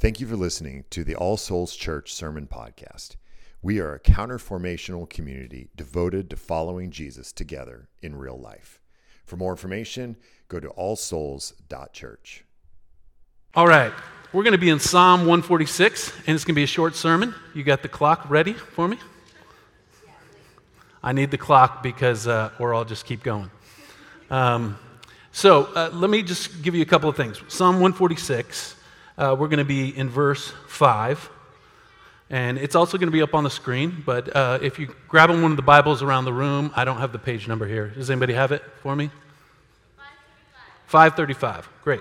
Thank you for listening to the All Souls Church Sermon Podcast. We are a counterformational community devoted to following Jesus together in real life. For more information, go to allsouls.church. All right, we're going to be in Psalm 146, and it's going to be a short sermon. You got the clock ready for me? I need the clock because, uh, or I'll just keep going. Um, so uh, let me just give you a couple of things. Psalm 146, uh, we're going to be in verse 5. And it's also going to be up on the screen, but uh, if you grab one of the Bibles around the room, I don't have the page number here. Does anybody have it for me? 535. 535. Great.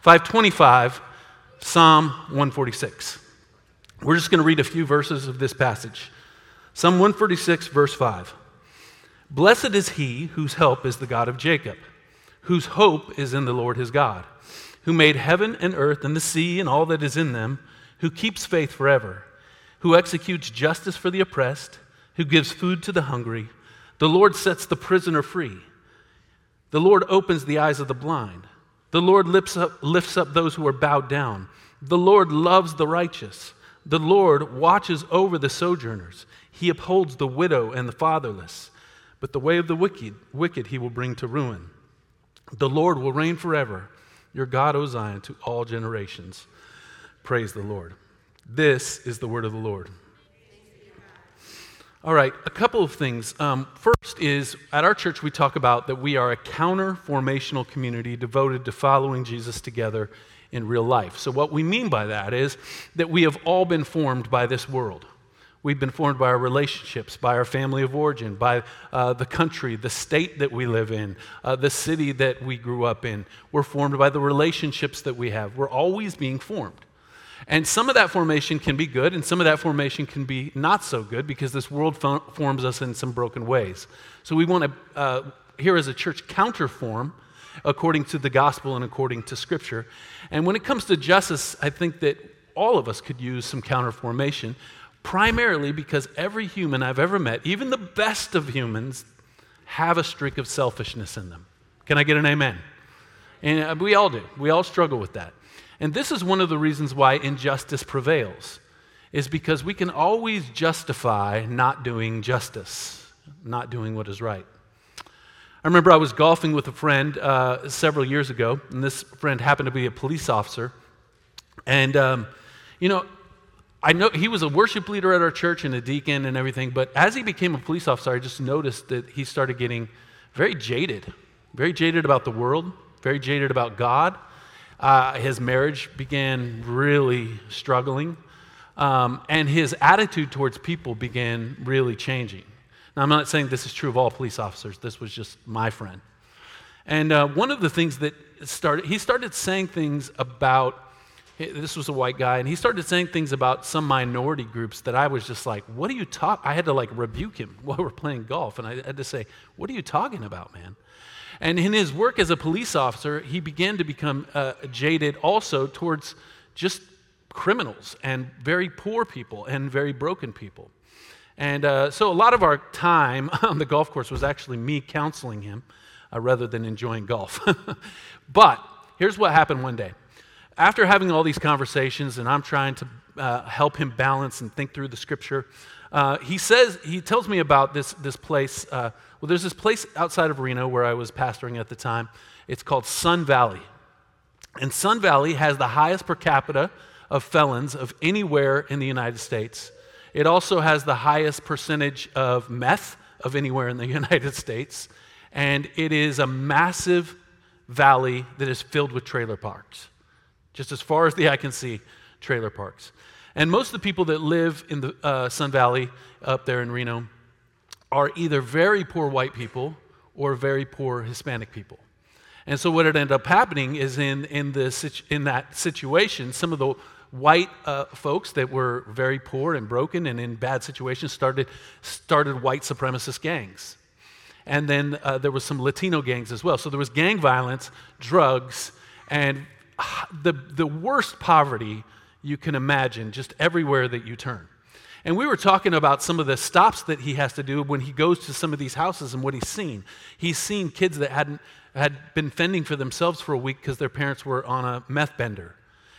525, Psalm 146. We're just going to read a few verses of this passage. Psalm 146, verse 5. Blessed is he whose help is the God of Jacob, whose hope is in the Lord his God, who made heaven and earth and the sea and all that is in them, who keeps faith forever, who executes justice for the oppressed, who gives food to the hungry. The Lord sets the prisoner free. The Lord opens the eyes of the blind. The Lord lifts up, lifts up those who are bowed down. The Lord loves the righteous. The Lord watches over the sojourners. He upholds the widow and the fatherless. But the way of the wicked, wicked he will bring to ruin. The Lord will reign forever. Your God, O Zion, to all generations. Praise the Lord. This is the word of the Lord. All right, a couple of things. Um, first is at our church, we talk about that we are a counter formational community devoted to following Jesus together in real life. So, what we mean by that is that we have all been formed by this world. We've been formed by our relationships, by our family of origin, by uh, the country, the state that we live in, uh, the city that we grew up in. We're formed by the relationships that we have. We're always being formed. And some of that formation can be good, and some of that formation can be not so good because this world forms us in some broken ways. So we want to, uh, here as a church, counterform according to the gospel and according to scripture. And when it comes to justice, I think that all of us could use some counterformation primarily because every human I've ever met, even the best of humans, have a streak of selfishness in them. Can I get an amen? And uh, we all do. We all struggle with that. And this is one of the reasons why injustice prevails, is because we can always justify not doing justice, not doing what is right. I remember I was golfing with a friend uh, several years ago, and this friend happened to be a police officer. And, um, you know, I know he was a worship leader at our church and a deacon and everything, but as he became a police officer, I just noticed that he started getting very jaded, very jaded about the world, very jaded about God. Uh, his marriage began really struggling, um, and his attitude towards people began really changing. Now, I'm not saying this is true of all police officers, this was just my friend. And uh, one of the things that started, he started saying things about this was a white guy, and he started saying things about some minority groups that I was just like, what are you talking? I had to like rebuke him while we are playing golf, and I had to say, what are you talking about, man? And in his work as a police officer, he began to become uh, jaded also towards just criminals and very poor people and very broken people. And uh, so a lot of our time on the golf course was actually me counseling him uh, rather than enjoying golf. but here's what happened one day after having all these conversations, and I'm trying to uh, help him balance and think through the scripture, uh, he says, he tells me about this, this place. Uh, well, there's this place outside of Reno where I was pastoring at the time. It's called Sun Valley. And Sun Valley has the highest per capita of felons of anywhere in the United States. It also has the highest percentage of meth of anywhere in the United States. And it is a massive valley that is filled with trailer parks just as far as the eye can see, trailer parks. And most of the people that live in the uh, Sun Valley up there in Reno are either very poor white people or very poor Hispanic people. And so what had ended up happening is in, in, the, in that situation, some of the white uh, folks that were very poor and broken and in bad situations started, started white supremacist gangs. And then uh, there was some Latino gangs as well. So there was gang violence, drugs, and the, the worst poverty you can imagine just everywhere that you turn. And we were talking about some of the stops that he has to do when he goes to some of these houses and what he's seen. He's seen kids that hadn't had been fending for themselves for a week because their parents were on a meth bender.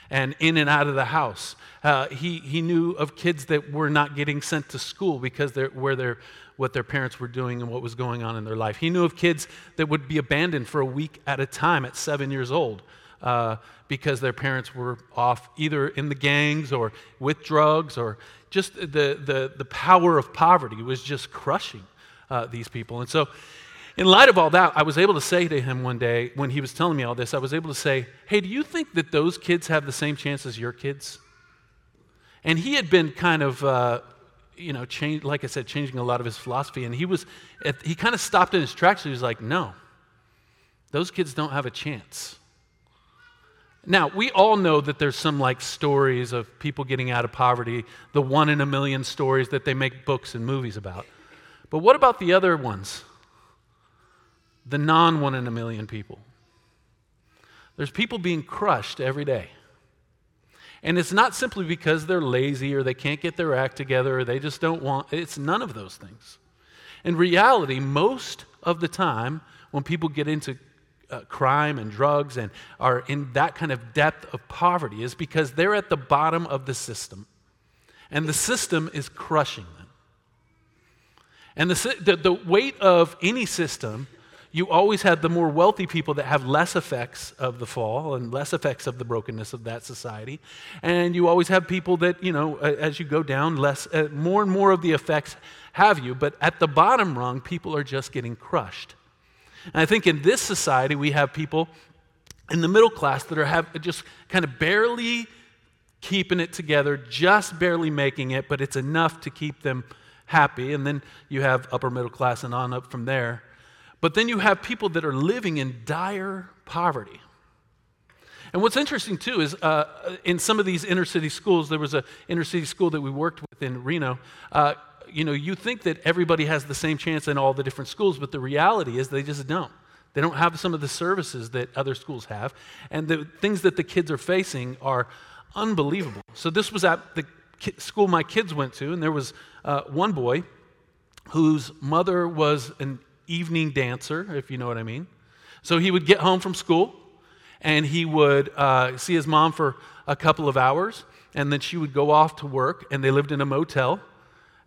and in and out of the house. Uh, he, he knew of kids that were not getting sent to school because they're, where they're, what their parents were doing and what was going on in their life. He knew of kids that would be abandoned for a week at a time at seven years old uh, because their parents were off either in the gangs or with drugs or just the, the, the power of poverty was just crushing uh, these people. And so, in light of all that, I was able to say to him one day when he was telling me all this, I was able to say, Hey, do you think that those kids have the same chance as your kids? And he had been kind of, uh, you know, change, like I said, changing a lot of his philosophy. And he was, he kind of stopped in his tracks. He was like, no, those kids don't have a chance. Now, we all know that there's some like stories of people getting out of poverty, the one in a million stories that they make books and movies about. But what about the other ones? The non one in a million people. There's people being crushed every day. And it's not simply because they're lazy or they can't get their act together or they just don't want, it's none of those things. In reality, most of the time, when people get into uh, crime and drugs and are in that kind of depth of poverty, is because they're at the bottom of the system. And the system is crushing them. And the, the, the weight of any system you always have the more wealthy people that have less effects of the fall and less effects of the brokenness of that society. And you always have people that, you know, as you go down, less, uh, more and more of the effects have you. But at the bottom rung, people are just getting crushed. And I think in this society, we have people in the middle class that are have, just kind of barely keeping it together, just barely making it, but it's enough to keep them happy. And then you have upper middle class and on up from there. But then you have people that are living in dire poverty. And what's interesting too is uh, in some of these inner city schools, there was an inner city school that we worked with in Reno. Uh, you know, you think that everybody has the same chance in all the different schools, but the reality is they just don't. They don't have some of the services that other schools have. And the things that the kids are facing are unbelievable. So this was at the school my kids went to, and there was uh, one boy whose mother was an evening dancer, if you know what I mean. So he would get home from school and he would uh, see his mom for a couple of hours, and then she would go off to work, and they lived in a motel.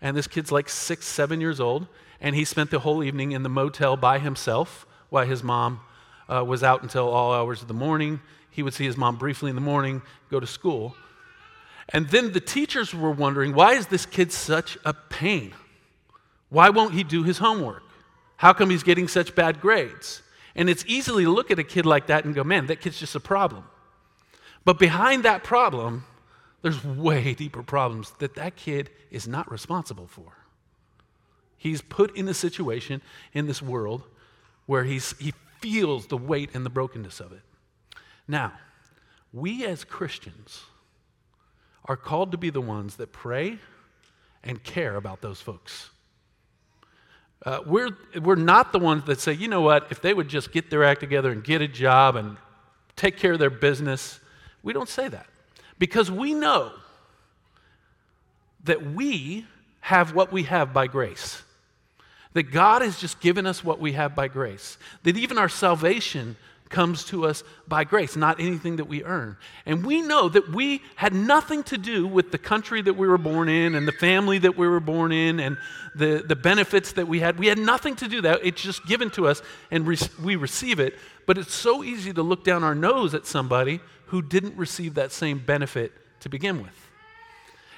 And this kid's like six, seven years old, and he spent the whole evening in the motel by himself while his mom uh, was out until all hours of the morning. He would see his mom briefly in the morning, go to school. And then the teachers were wondering why is this kid such a pain? Why won't he do his homework? How come he's getting such bad grades? And it's easily to look at a kid like that and go, man, that kid's just a problem. But behind that problem, there's way deeper problems that that kid is not responsible for. He's put in a situation in this world where he's, he feels the weight and the brokenness of it. Now, we as Christians are called to be the ones that pray and care about those folks. Uh, we're, we're not the ones that say, you know what, if they would just get their act together and get a job and take care of their business. We don't say that because we know that we have what we have by grace. That God has just given us what we have by grace. That even our salvation comes to us by grace, not anything that we earn. And we know that we had nothing to do with the country that we were born in and the family that we were born in and the, the benefits that we had. We had nothing to do that. It's just given to us and re- we receive it. But it's so easy to look down our nose at somebody who didn't receive that same benefit to begin with.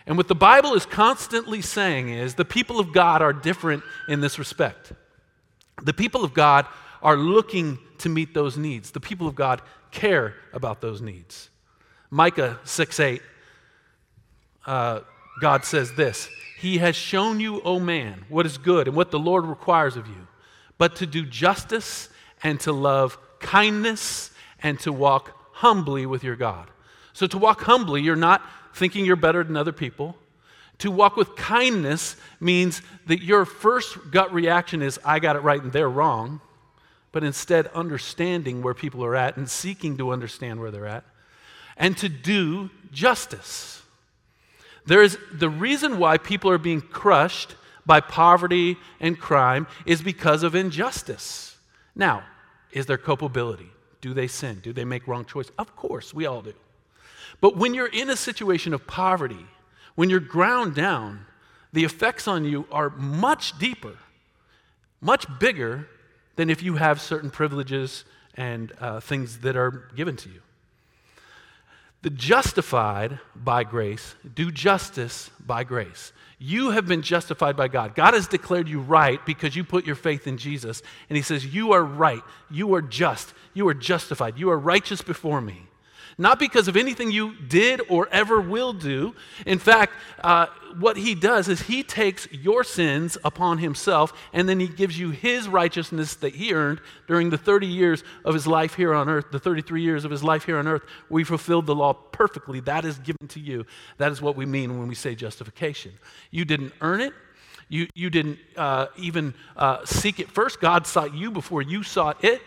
And what the Bible is constantly saying is the people of God are different in this respect. The people of God are looking to meet those needs. The people of God care about those needs. Micah 6 8, uh, God says this He has shown you, O man, what is good and what the Lord requires of you, but to do justice and to love kindness and to walk humbly with your God. So, to walk humbly, you're not thinking you're better than other people. To walk with kindness means that your first gut reaction is, I got it right and they're wrong but instead understanding where people are at and seeking to understand where they're at, and to do justice. There is the reason why people are being crushed by poverty and crime is because of injustice. Now, is there culpability? Do they sin? Do they make wrong choices? Of course, we all do. But when you're in a situation of poverty, when you're ground down, the effects on you are much deeper, much bigger than if you have certain privileges and uh, things that are given to you. The justified by grace do justice by grace. You have been justified by God. God has declared you right because you put your faith in Jesus. And He says, You are right. You are just. You are justified. You are righteous before me not because of anything you did or ever will do. In fact, uh, what he does is he takes your sins upon himself and then he gives you his righteousness that he earned during the 30 years of his life here on earth, the 33 years of his life here on earth. We fulfilled the law perfectly. That is given to you. That is what we mean when we say justification. You didn't earn it. You, you didn't uh, even uh, seek it first. God sought you before you sought it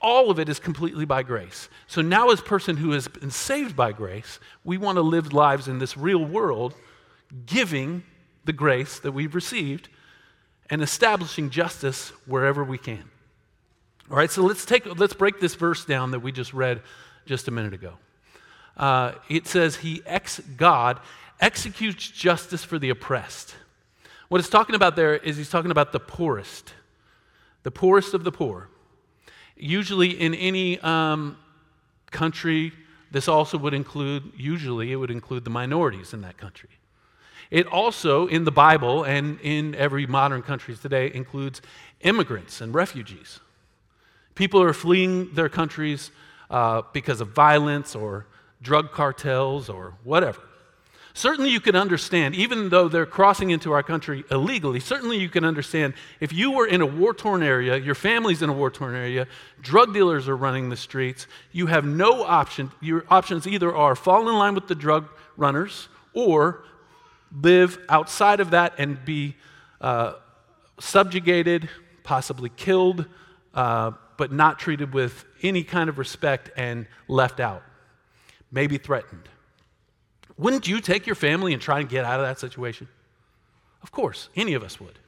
all of it is completely by grace. So now, as a person who has been saved by grace, we want to live lives in this real world, giving the grace that we've received and establishing justice wherever we can. All right, so let's take let's break this verse down that we just read just a minute ago. Uh, it says, "He ex God executes justice for the oppressed." What it's talking about there is he's talking about the poorest, the poorest of the poor. Usually, in any um, country, this also would include, usually, it would include the minorities in that country. It also, in the Bible and in every modern country today, includes immigrants and refugees. People are fleeing their countries uh, because of violence or drug cartels or whatever. Certainly, you can understand, even though they're crossing into our country illegally, certainly you can understand if you were in a war torn area, your family's in a war torn area, drug dealers are running the streets, you have no option. Your options either are fall in line with the drug runners or live outside of that and be uh, subjugated, possibly killed, uh, but not treated with any kind of respect and left out, maybe threatened. Wouldn't you take your family and try and get out of that situation? Of course, any of us would.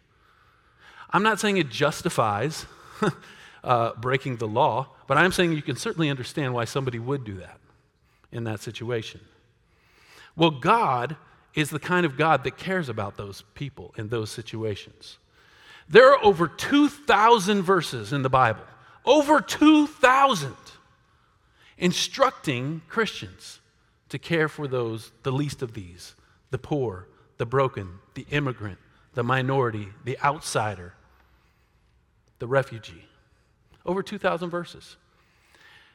I'm not saying it justifies uh, breaking the law, but I'm saying you can certainly understand why somebody would do that in that situation. Well, God is the kind of God that cares about those people in those situations. There are over 2,000 verses in the Bible, over 2,000, instructing Christians to care for those, the least of these, the poor, the broken, the immigrant, the minority, the outsider, the refugee. Over 2,000 verses.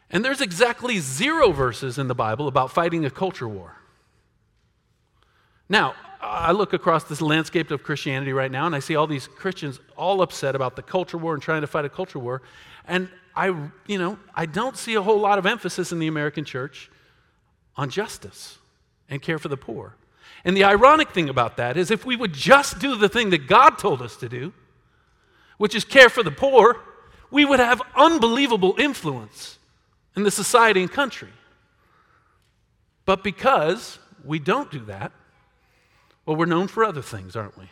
And there's exactly zero verses in the Bible about fighting a culture war. Now, I look across this landscape of Christianity right now and I see all these Christians all upset about the culture war and trying to fight a culture war. And I, you know, I don't see a whole lot of emphasis in the American church on justice and care for the poor. And the ironic thing about that is if we would just do the thing that God told us to do, which is care for the poor, we would have unbelievable influence in the society and country. But because we don't do that, well, we're known for other things, aren't we?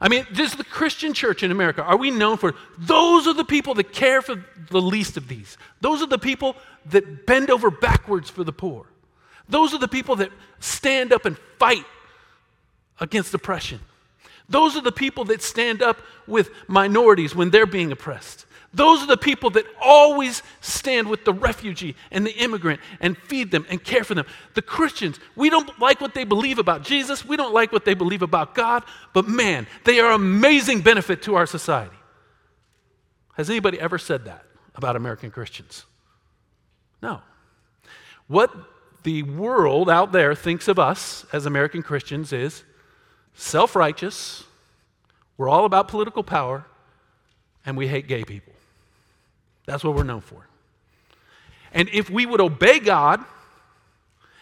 I mean, this is the Christian church in America, are we known for those are the people that care for the least of these? Those are the people that bend over backwards for the poor. Those are the people that stand up and fight against oppression. Those are the people that stand up with minorities when they're being oppressed. Those are the people that always stand with the refugee and the immigrant and feed them and care for them. The Christians, we don't like what they believe about Jesus, we don't like what they believe about God, but man, they are amazing benefit to our society. Has anybody ever said that about American Christians? No. What the world out there thinks of us as American Christians is self righteous, we're all about political power, and we hate gay people. That's what we're known for. And if we would obey God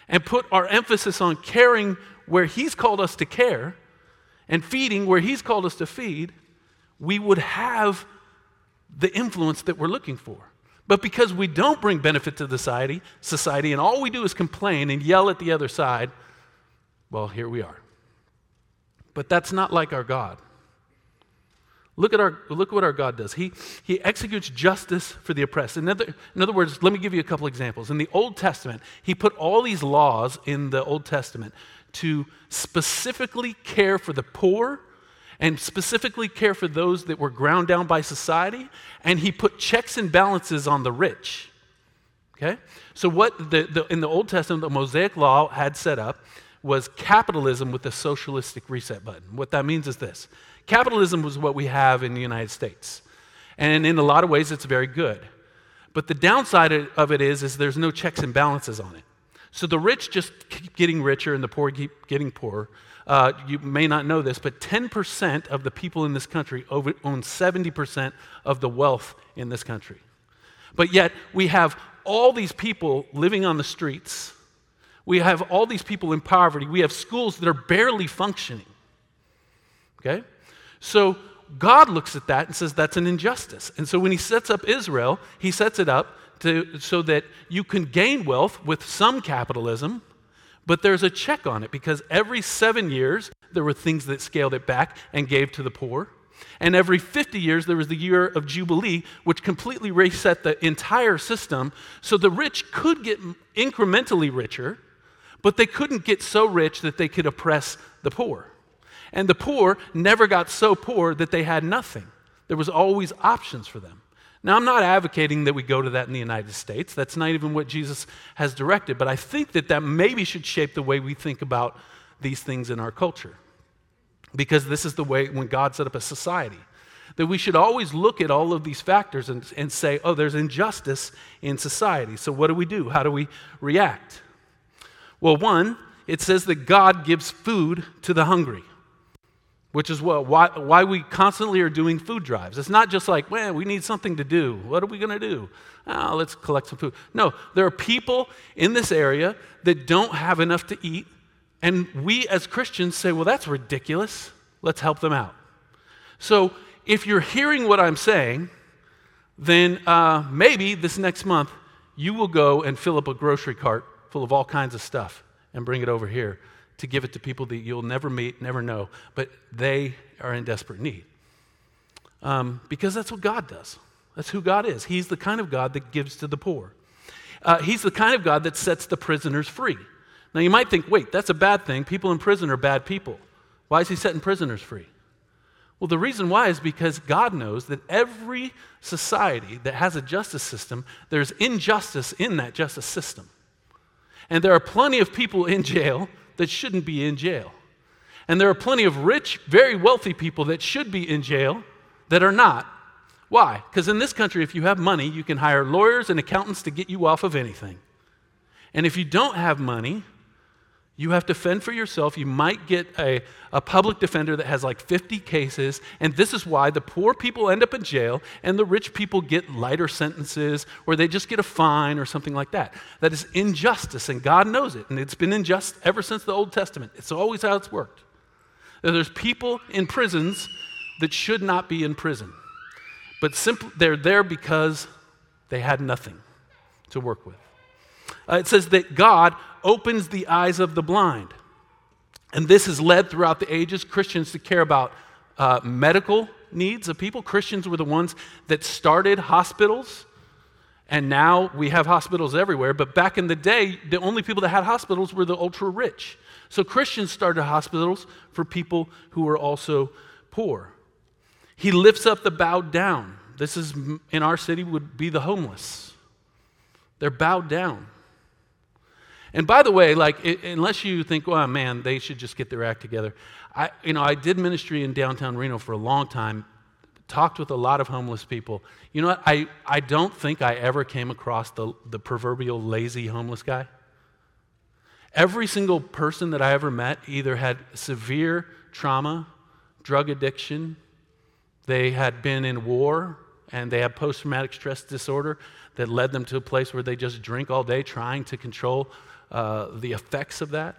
and put our emphasis on caring where He's called us to care and feeding where He's called us to feed, we would have the influence that we're looking for. But because we don't bring benefit to society, society and all we do is complain and yell at the other side, well, here we are. But that's not like our God. Look at, our, look what our God does. He, he executes justice for the oppressed. In other, in other words, let me give you a couple examples. In the Old Testament, he put all these laws in the Old Testament to specifically care for the poor and specifically care for those that were ground down by society. And he put checks and balances on the rich. Okay? So, what the, the, in the Old Testament, the Mosaic Law had set up was capitalism with a socialistic reset button. What that means is this capitalism was what we have in the United States. And in a lot of ways, it's very good. But the downside of it is, is there's no checks and balances on it. So the rich just keep getting richer and the poor keep getting poorer. Uh, you may not know this, but 10% of the people in this country own 70% of the wealth in this country. But yet, we have all these people living on the streets. We have all these people in poverty. We have schools that are barely functioning. Okay? So God looks at that and says that's an injustice. And so when he sets up Israel, he sets it up to, so that you can gain wealth with some capitalism, but there's a check on it because every seven years there were things that scaled it back and gave to the poor. And every 50 years, there was the year of Jubilee, which completely reset the entire system. So the rich could get incrementally richer, but they couldn't get so rich that they could oppress the poor. And the poor never got so poor that they had nothing. There was always options for them. Now, I'm not advocating that we go to that in the United States. That's not even what Jesus has directed, but I think that that maybe should shape the way we think about these things in our culture because this is the way when God set up a society. That we should always look at all of these factors and, and say, oh, there's injustice in society. So, what do we do? How do we react? Well, one, it says that God gives food to the hungry, which is what, why, why we constantly are doing food drives. It's not just like, man, we need something to do. What are we going to do? Oh, let's collect some food. No, there are people in this area that don't have enough to eat and we as Christians say, well, that's ridiculous. Let's help them out. So if you're hearing what I'm saying, then uh, maybe this next month you will go and fill up a grocery cart full of all kinds of stuff and bring it over here to give it to people that you'll never meet, never know, but they are in desperate need. Um, because that's what God does. That's who God is. He's the kind of God that gives to the poor. Uh, he's the kind of God that sets the prisoners free. Now you might think, wait, that's a bad thing. People in prison are bad people. Why is he setting prisoners free? Well, the reason why is because God knows that every society that has a justice system, there's injustice in that justice system. And there are plenty of people in jail that shouldn't be in jail. And there are plenty of rich, very wealthy people that should be in jail that are not. Why? Because in this country, if you have money, you can hire lawyers and accountants to get you off of anything. And if you don't have money, you have to fend for yourself. You might get a, a public defender that has like 50 cases, and this is why the poor people end up in jail and the rich people get lighter sentences or they just get a fine or something like that. That is injustice, and God knows it, and it's been unjust ever since the Old Testament. It's always how it's worked. There's people in prisons that should not be in prison, but simply they're there because they had nothing to work with. Uh, it says that God opens the eyes of the blind. And this has led throughout the ages Christians to care about uh, medical needs of people. Christians were the ones that started hospitals, and now we have hospitals everywhere. But back in the day, the only people that had hospitals were the ultra rich. So Christians started hospitals for people who were also poor. He lifts up the bowed down. This is in our city would be the homeless. They're bowed down. And by the way, like, it, unless you think, oh man, they should just get their act together. I, you know, I did ministry in downtown Reno for a long time, talked with a lot of homeless people. You know what? I, I don't think I ever came across the, the proverbial lazy homeless guy. Every single person that I ever met either had severe trauma, drug addiction, they had been in war, and they had post traumatic stress disorder that led them to a place where they just drink all day trying to control uh, the effects of that.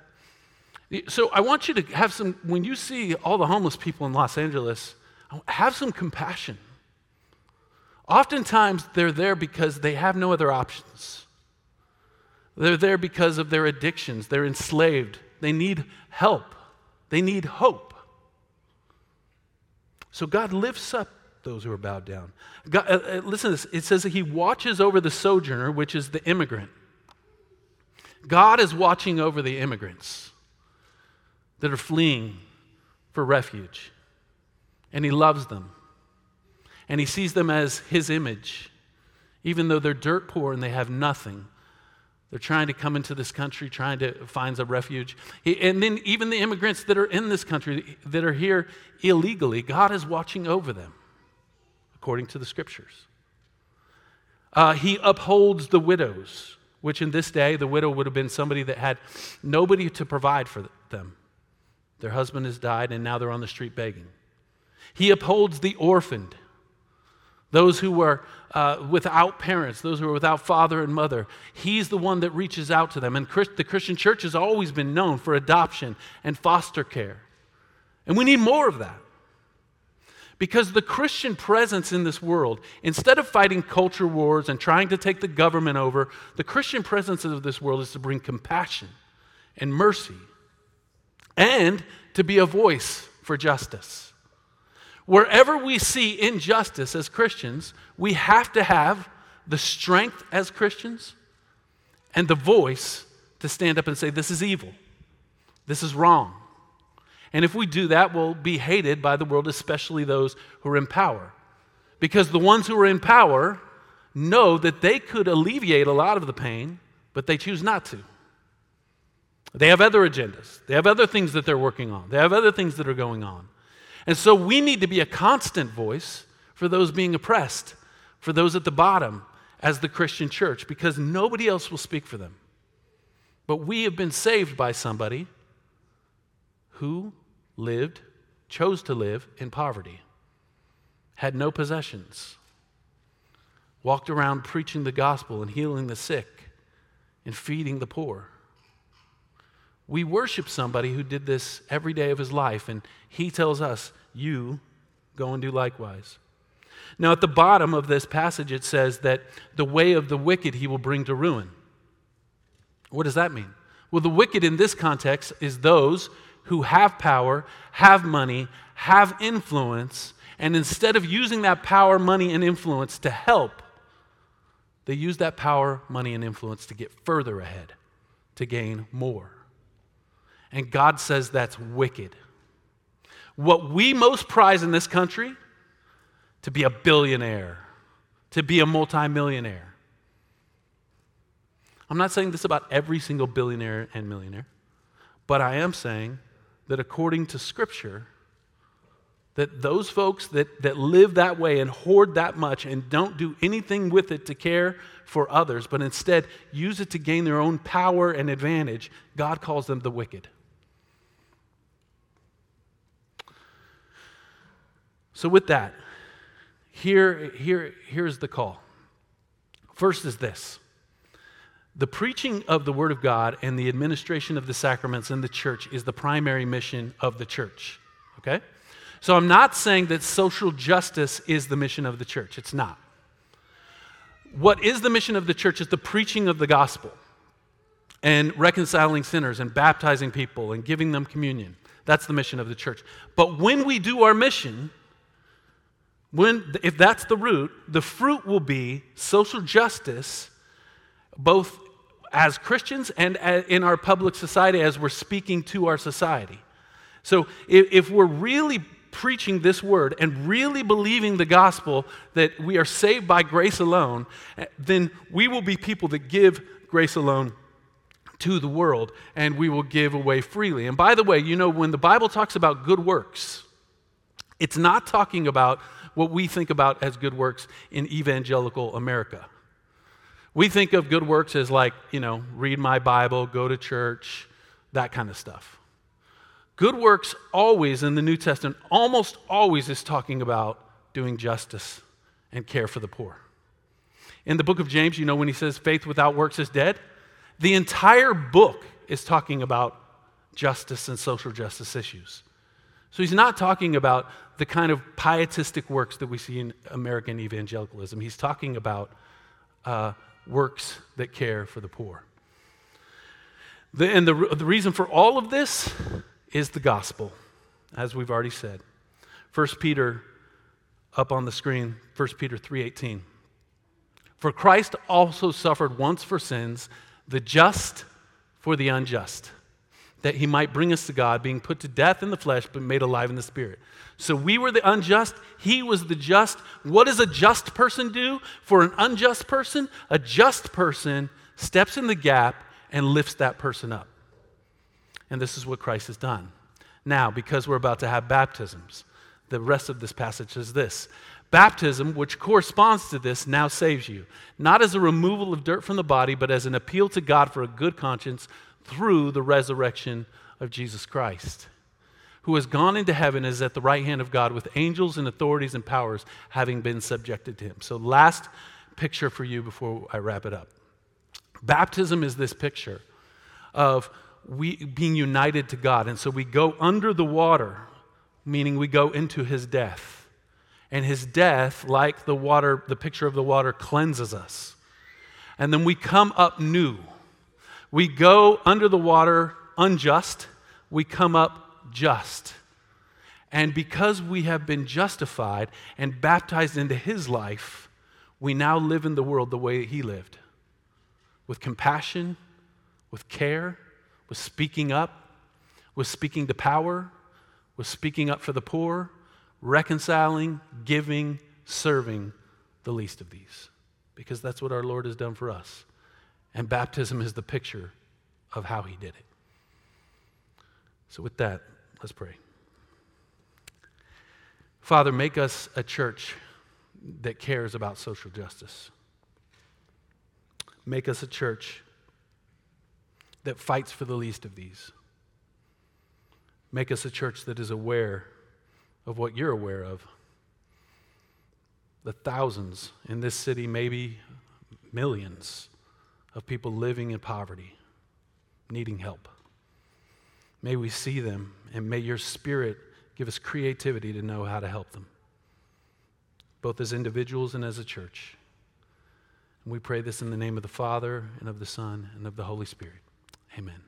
So I want you to have some, when you see all the homeless people in Los Angeles, have some compassion. Oftentimes they're there because they have no other options. They're there because of their addictions. They're enslaved. They need help. They need hope. So God lifts up those who are bowed down. God, uh, uh, listen to this. It says that He watches over the sojourner, which is the immigrant. God is watching over the immigrants that are fleeing for refuge, and He loves them, and He sees them as His image, even though they're dirt poor and they have nothing. They're trying to come into this country, trying to find a refuge. And then, even the immigrants that are in this country, that are here illegally, God is watching over them, according to the scriptures. Uh, he upholds the widows, which in this day, the widow would have been somebody that had nobody to provide for them. Their husband has died, and now they're on the street begging. He upholds the orphaned, those who were uh, without parents, those who were without father and mother. He's the one that reaches out to them. And Christ, the Christian church has always been known for adoption and foster care. And we need more of that. Because the Christian presence in this world, instead of fighting culture wars and trying to take the government over, the Christian presence of this world is to bring compassion and mercy and to be a voice for justice. Wherever we see injustice as Christians, we have to have the strength as Christians and the voice to stand up and say, This is evil. This is wrong. And if we do that, we'll be hated by the world, especially those who are in power. Because the ones who are in power know that they could alleviate a lot of the pain, but they choose not to. They have other agendas, they have other things that they're working on, they have other things that are going on. And so we need to be a constant voice for those being oppressed, for those at the bottom as the Christian church, because nobody else will speak for them. But we have been saved by somebody who lived, chose to live in poverty, had no possessions, walked around preaching the gospel and healing the sick and feeding the poor. We worship somebody who did this every day of his life, and he tells us, You go and do likewise. Now, at the bottom of this passage, it says that the way of the wicked he will bring to ruin. What does that mean? Well, the wicked in this context is those who have power, have money, have influence, and instead of using that power, money, and influence to help, they use that power, money, and influence to get further ahead, to gain more. And God says that's wicked. What we most prize in this country, to be a billionaire, to be a multimillionaire. I'm not saying this about every single billionaire and millionaire, but I am saying that according to Scripture, that those folks that, that live that way and hoard that much and don't do anything with it to care for others, but instead use it to gain their own power and advantage, God calls them the wicked. So, with that, here, here, here's the call. First is this the preaching of the Word of God and the administration of the sacraments in the church is the primary mission of the church. Okay? So, I'm not saying that social justice is the mission of the church. It's not. What is the mission of the church is the preaching of the gospel and reconciling sinners and baptizing people and giving them communion. That's the mission of the church. But when we do our mission, when, if that's the root, the fruit will be social justice, both as Christians and in our public society as we're speaking to our society. So if, we're really preaching this word and really believing the gospel that we are saved by grace alone, eh, then we will be people that give grace alone to the world and we will give away freely. And by the way, you know, when the Bible talks about good works, it's not talking about what we think about as good works in evangelical America. We think of good works as like, you know, read my Bible, go to church, that kind of stuff. Good works always in the New Testament, almost always is talking about doing justice and care for the poor. In the book of James, you know, when he says faith without works is dead, the entire book is talking about justice and social justice issues. So he's not talking about the kind of pietistic works that we see in American evangelicalism. He's talking about uh, works that care for the poor. The, and the, the reason for all of this is the gospel, as we've already said. 1 Peter up on the screen, 1 Peter 3:18. For Christ also suffered once for sins, the just for the unjust, that he might bring us to God, being put to death in the flesh, but made alive in the spirit. So we were the unjust, he was the just. What does a just person do for an unjust person? A just person steps in the gap and lifts that person up. And this is what Christ has done. Now, because we're about to have baptisms, the rest of this passage is this Baptism, which corresponds to this, now saves you, not as a removal of dirt from the body, but as an appeal to God for a good conscience through the resurrection of Jesus Christ, who has gone into heaven is at the right hand of God with angels and authorities and powers having been subjected to him. So, last picture for you before I wrap it up. Baptism is this picture of we being united to God. And so we go under the water, meaning we go into his death. And his death, like the water, the picture of the water, cleanses us. And then we come up new. We go under the water unjust, we come up just. And because we have been justified and baptized into his life, we now live in the world the way he lived with compassion, with care, with speaking up, with speaking to power, with speaking up for the poor, reconciling, giving, serving the least of these. Because that's what our Lord has done for us. And baptism is the picture of how he did it. So, with that, let's pray. Father, make us a church that cares about social justice. Make us a church that fights for the least of these. Make us a church that is aware of what you're aware of. The thousands in this city, maybe millions of people living in poverty, needing help. May we see them, and may your spirit give us creativity to know how to help them, both as individuals and as a church. And we pray this in the name of the Father, and of the Son, and of the Holy Spirit. Amen.